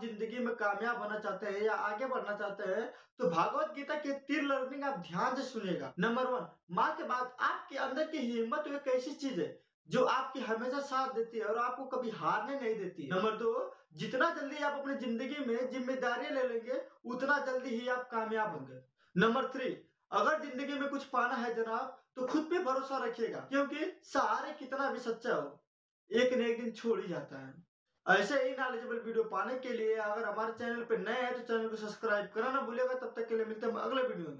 ज़िंदगी में कामयाब बनना चाहते हैं या आगे बढ़ना चाहते हैं तो भागवत गीता के तीर लर्निंग आप ध्यान से सुनेगा नंबर वन माँ के बाद आपके अंदर की हिम्मत एक ऐसी चीज़ है जो आपकी हमेशा साथ देती है और आपको कभी हारने नहीं देती नंबर दो जितना जल्दी आप अपनी ज़िंदगी में ज़िम्मेदारी ले लेंगे, उतना जल्दी ही आप कामयाब होंगे। नंबर थ्री अगर ज़िंदगी में कुछ पाना है जनाब तो खुद पे भरोसा रखिएगा, क्योंकि सहारे कितना भी सच्चा हो, एक न एक दिन छोड़ ही जाता है। ऐसे ही नॉलेजेबल वीडियो पाने के लिए अगर हमारे चैनल पर नए हैं तो चैनल को सब्सक्राइब करना ना भूलेगा तब तक के लिए मिलते हैं अगले वीडियो में।